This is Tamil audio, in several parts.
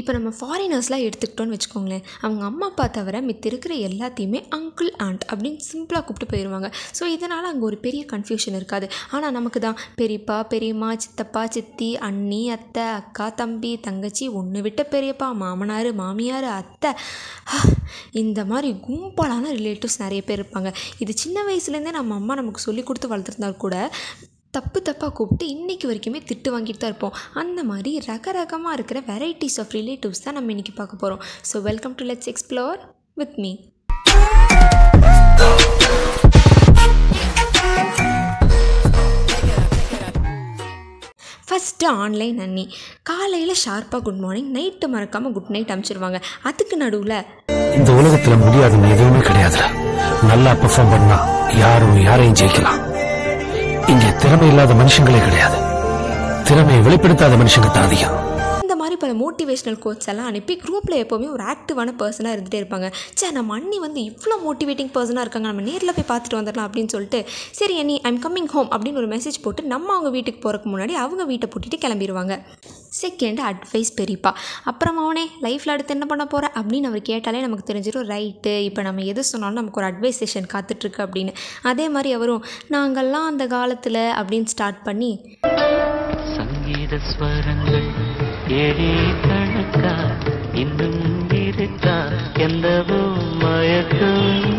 இப்போ நம்ம ஃபாரினர்ஸ்லாம் எடுத்துக்கிட்டோன்னு வச்சுக்கோங்களேன். அவங்க அம்மா அப்பா தவிர மித்த இருக்கிற எல்லாத்தையுமே அங்கிள் ஆண்ட் அப்படின்னு சிம்பிளாக கூப்பிட்டு போயிடுவாங்க ஸோ இதனால் அங்கே ஒரு பெரிய கன்ஃபியூஷன் இருக்காது. ஆனால் நமக்கு தான் பெரியப்பா பெரியம்மா சித்தப்பா சித்தி அண்ணி அத்தை அக்கா தம்பி தங்கச்சி ஒன்று விட்ட பெரியப்பா மாமனார் மாமியார் அத்தை. இந்த மாதிரி கும்பலான ரிலேட்டிவ்ஸ் நிறைய பேர் இருப்பாங்க. இது சின்ன வயசுலேருந்தே நம்ம அம்மா நமக்கு சொல்லி கொடுத்து வளர்த்துருந்தா கூட தப்பு தப்பாக கூப்பிட்டு இன்றைக்கி வரைக்குமே திட்டு வாங்கிட்டு தான் இருப்போம். அந்த மாதிரி ரக ரகமாக இருக்கிற வெரைட்டிஸ் ஆஃப் ரிலேட்டிவ்ஸ் தான் நம்ம இன்றைக்கி பார்க்க போகிறோம் so welcome to let's explore with me first online அண்ணி காலையில் ஷார்ப்பாக குட் மார்னிங் நைட்டு மறக்காமல் குட் நைட் அனுப்பிச்சிருவாங்க அதுக்கு நடுவில் இந்த உலகத்தில் முடியாதுன்னு எதுவுமே கிடையாதுடா. நல்லா பெர்ஃபார்ம் பண்ணால் யாரும் யாரையும் ஜெயிக்கலாம். இங்க திறமை இல்லாத மனுஷங்களே கிடையாது. திறமையை வெளிப்படுத்தாத மனுஷங்க தான் அதிகம். மாதிரி பல மோட்டிவேஷ்னல் கோட்ஸ் எல்லாம் அனுப்பி குரூப்பில் எப்போவுமே ஒரு ஆக்டிவான பர்சனாக இருந்துகிட்டே இருப்பாங்க. சே நம்ம அண்ணி வந்து இவ்வளோ மோட்டிவேட்டிங் பர்சனாக இருக்காங்க. நம்ம நேரில் போய் பார்த்துட்டு வந்துடலாம் அப்படின்னு சொல்லிட்டு சரி அண்ணி ஐம் கம்மிங் ஹோம் அப்படின்னு ஒரு மெசேஜ் போட்டு நம்ம அவங்க வீட்டுக்கு போகிறதுக்கு முன்னாடி அவங்க வீட்டை பூட்டிட்டு கிளம்பிடுவாங்க செகண்ட் அட்வைஸ் பெரியப்பா. அப்புறம் அவனே லைஃப்பில் அடுத்து என்ன பண்ண போகிற அப்படின்னு அவர் கேட்டாலே நமக்கு தெரிஞ்சிடும் ரைட்டு இப்போ நம்ம எது சொன்னாலும் நமக்கு ஒரு அட்வைஸ் செஷன் காத்துட்ருக்கு அப்படின்னு. அதே மாதிரி அவரும் நாங்கள்லாம் அந்த காலத்தில் அப்படின்னு ஸ்டார்ட் பண்ணி சங்கீத ஸ்வரங்கள் ஏழே கணக்கா இன்னும் இருக்கா மயக்கம்.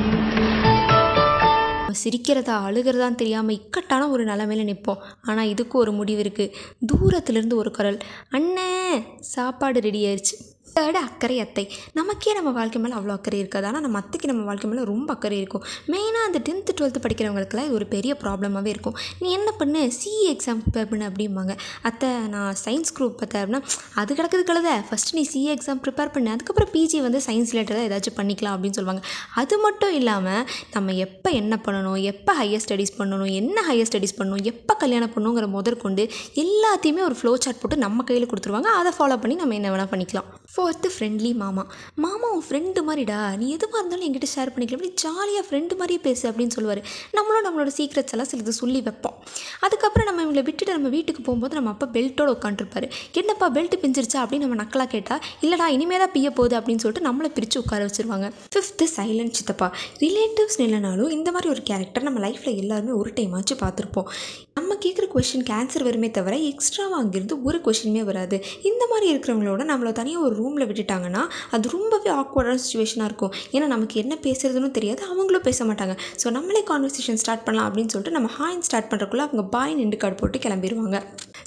சிரிக்கிறதா அழுகிறதான்னு தெரியாமல் இக்கட்டான ஒரு நிலமையில நிற்போம். ஆனால் இதுக்கு ஒரு முடிவு இருக்குது தூரத்துலேருந்து ஒரு குரல் அண்ணே சாப்பாடு ரெடி ஆயிடுச்சு தேர்டு அக்கறை அத்தை நமக்கே நம்ம வாழ்க்கை மேலே அவ்வளோ அக்கறை இருக்காது. ஆனால் நம்ம அத்தைக்கு நம்ம வாழ்க்கை மேலே ரொம்ப அக்கறை இருக்கும். மெயினாக அந்த டென்த்து டுவெல்த்து படிக்கிறவங்களுக்குலாம் இது ஒரு பெரிய ப்ராப்ளமாகவே இருக்கும். நீ என்ன பண்ணு? சிஇ எக்ஸாம் ப்ரிப்பேர் பண்ணு அப்படிம்பாங்க. அத்தை நான் சயின்ஸ் குரூப் பார்த்தேன் அப்படின்னா அது கிடக்குது கழுத. ஃபஸ்ட்டு நீ சிஏ எக்ஸாம் ப்ரிப்பேர் பண்ணு. அதுக்கப்புறம் பிஜி வந்து சயின்ஸ் ரிலேட்டடாக ஏதாச்சும் பண்ணிக்கலாம் அப்படின்னு சொல்லுவாங்க. அது மட்டும் இல்லாமல் நம்ம எப்போ என்ன பண்ணணும்? எப்போ ஹையர் ஸ்டடீஸ் பண்ணணும்? என்ன ஹையர் ஸ்டடீஸ் பண்ணணும்? எப்போ கல்யாணம் பண்ணணுங்கிற முதற்கொண்டு எல்லாத்தையுமே ஒரு ஃப்ளோ சார்ட் போட்டு நம்ம கையில் கொடுத்துருவாங்க. அதை ஃபாலோ பண்ணி நம்ம என்ன வேணால் பண்ணிக்கலாம். ஃபோர்த்து ஃப்ரெண்ட்லி மாமா. மாமா உன் ஃப்ரெண்டு மாதிரிடா நீ எதுவாக இருந்தாலும் என்கிட்ட ஷேர் பண்ணிக்கலாம். அப்படி ஜாலியாக ஃப்ரெண்டு மாதிரியே பேசு அப்படின்னு சொல்லுவார். நம்மளும் நம்மளோட சீக்ரெட்ஸ் எல்லாம் சிலது சொல்லி வைப்போம். அதுக்கப்புறம் நம்ம இவங்களை விட்டுட்டு நம்ம வீட்டுக்கு போகும்போது நம்ம அப்பா பெல்ட்டோடு உட்காந்துருப்பாரு என்னப்பா பெல்ட் பிஞ்சிருச்சா? அப்படின்னு நம்ம நக்கலாக கேட்டால் இல்லைடா இனிமே தான் பிய போகுது அப்படின்னு சொல்லிட்டு நம்மளை பிரித்து உட்கார வச்சுருவாங்க. ஃபிஃப்த்து சைலண்ட் சித்தப்பா. ரிலேட்டிவ்ஸ் இல்லைனாலும் இந்த மாதிரி ஒரு கேரக்டர் நம்ம லைஃப்பில் எல்லாருமே ஒரு டைம் ஆச்சு பார்த்துருப்போம். நம்ம கேட்குற கொஷினுக்கு ஆன்சர் வருமே தவிர எக்ஸ்ட்ராவாக அங்கேருந்து ஒரு கொஷினுமே வராது. இந்த மாதிரி இருக்கிறவங்களோட நம்மளை தனியாக ஒரு ரூம் ரூமில் விட்டுட்டாங்கன்னா அது ரொம்பவே ஆக்வர்டான சுச்சுவேஷனாக இருக்கும். ஏன்னா நமக்கு என்ன பேசுறதுன்னு தெரியாது அவங்களும் பேச மாட்டாங்க. ஸோ நம்மளே கான்வர்சேஷன் ஸ்டார்ட் பண்ணலாம் அப்படின்னு சொல்லிட்டு நம்ம ஹாயின் ஸ்டார்ட் பண்ணுறக்குள்ள அவங்க பாய் நின்று கார்டு போட்டு கிளம்பிடுவாங்க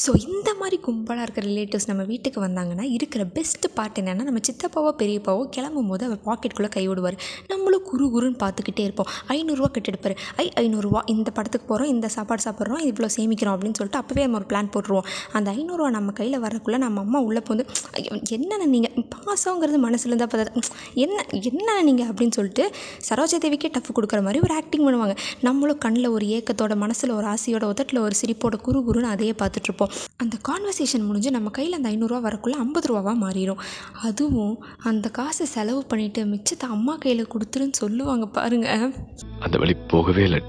ஸோ இந்த மாதிரி கும்பலாக இருக்கிற ரிலேட்டிவ்ஸ் நம்ம வீட்டுக்கு வந்தாங்கன்னா இருக்கிற பெஸ்ட் பார்ட் என்னென்னா நம்ம சித்தப்பாவோ பெரியப்பாவோ கிளம்பும் போது அவர் பாக்கெட்டுக்குள்ளே கை விடுவார். நம்மளும் குரு குருன்னு பார்த்துக்கிட்டே இருப்போம். ஐநூறுரூவா கட்டெடுப்பார் ஐ ஐநூறுரூவா இந்த படத்துக்கு போகிறோம் இந்த சாப்பாடு சாப்பிட்றோம் இவ்வளோ சேமிக்கிறோம் அப்படின்னு சொல்லிட்டு அப்போவே நம்ம ஒரு பிளான் போட்டுருவோம். அந்த ஐநூறுரூவா நம்ம கையில் வரக்குள்ளே நம்ம அம்மா உள்ளே போந்து என்னென்ன நீங்கள் பாசங்கிறது மனசில் இருந்தால் பார்த்தா என்ன என்னென்ன நீங்கள் அப்படின்னு சொல்லிட்டு சரோஜா தேவிக்கே டஃப் கொடுக்குற மாதிரி ஒரு ஆக்டிங் பண்ணுவாங்க. நம்மளும் கண்ணில் ஒரு ஏக்கத்தோட மனசில் ஒரு ஆசையோட உதட்டில் ஒரு சிரிப்போட குரு குருன்னு அதையே பார்த்துட்ருப்போம் அந்த கான்வர்சேஷன் முடிஞ்சு நம்ம கையில் அந்த ஐநூறுரூவா வரக்குள்ளே ஐம்பது ரூபாவாக மாறிடும் அதுவும் அந்த காசை செலவு பண்ணிவிட்டு மிச்சத்தை அம்மா கையில் கொடுத்துருன்னு சொல்லுவாங்க பாருங்கள் அந்த வழி போகவே இல்லை.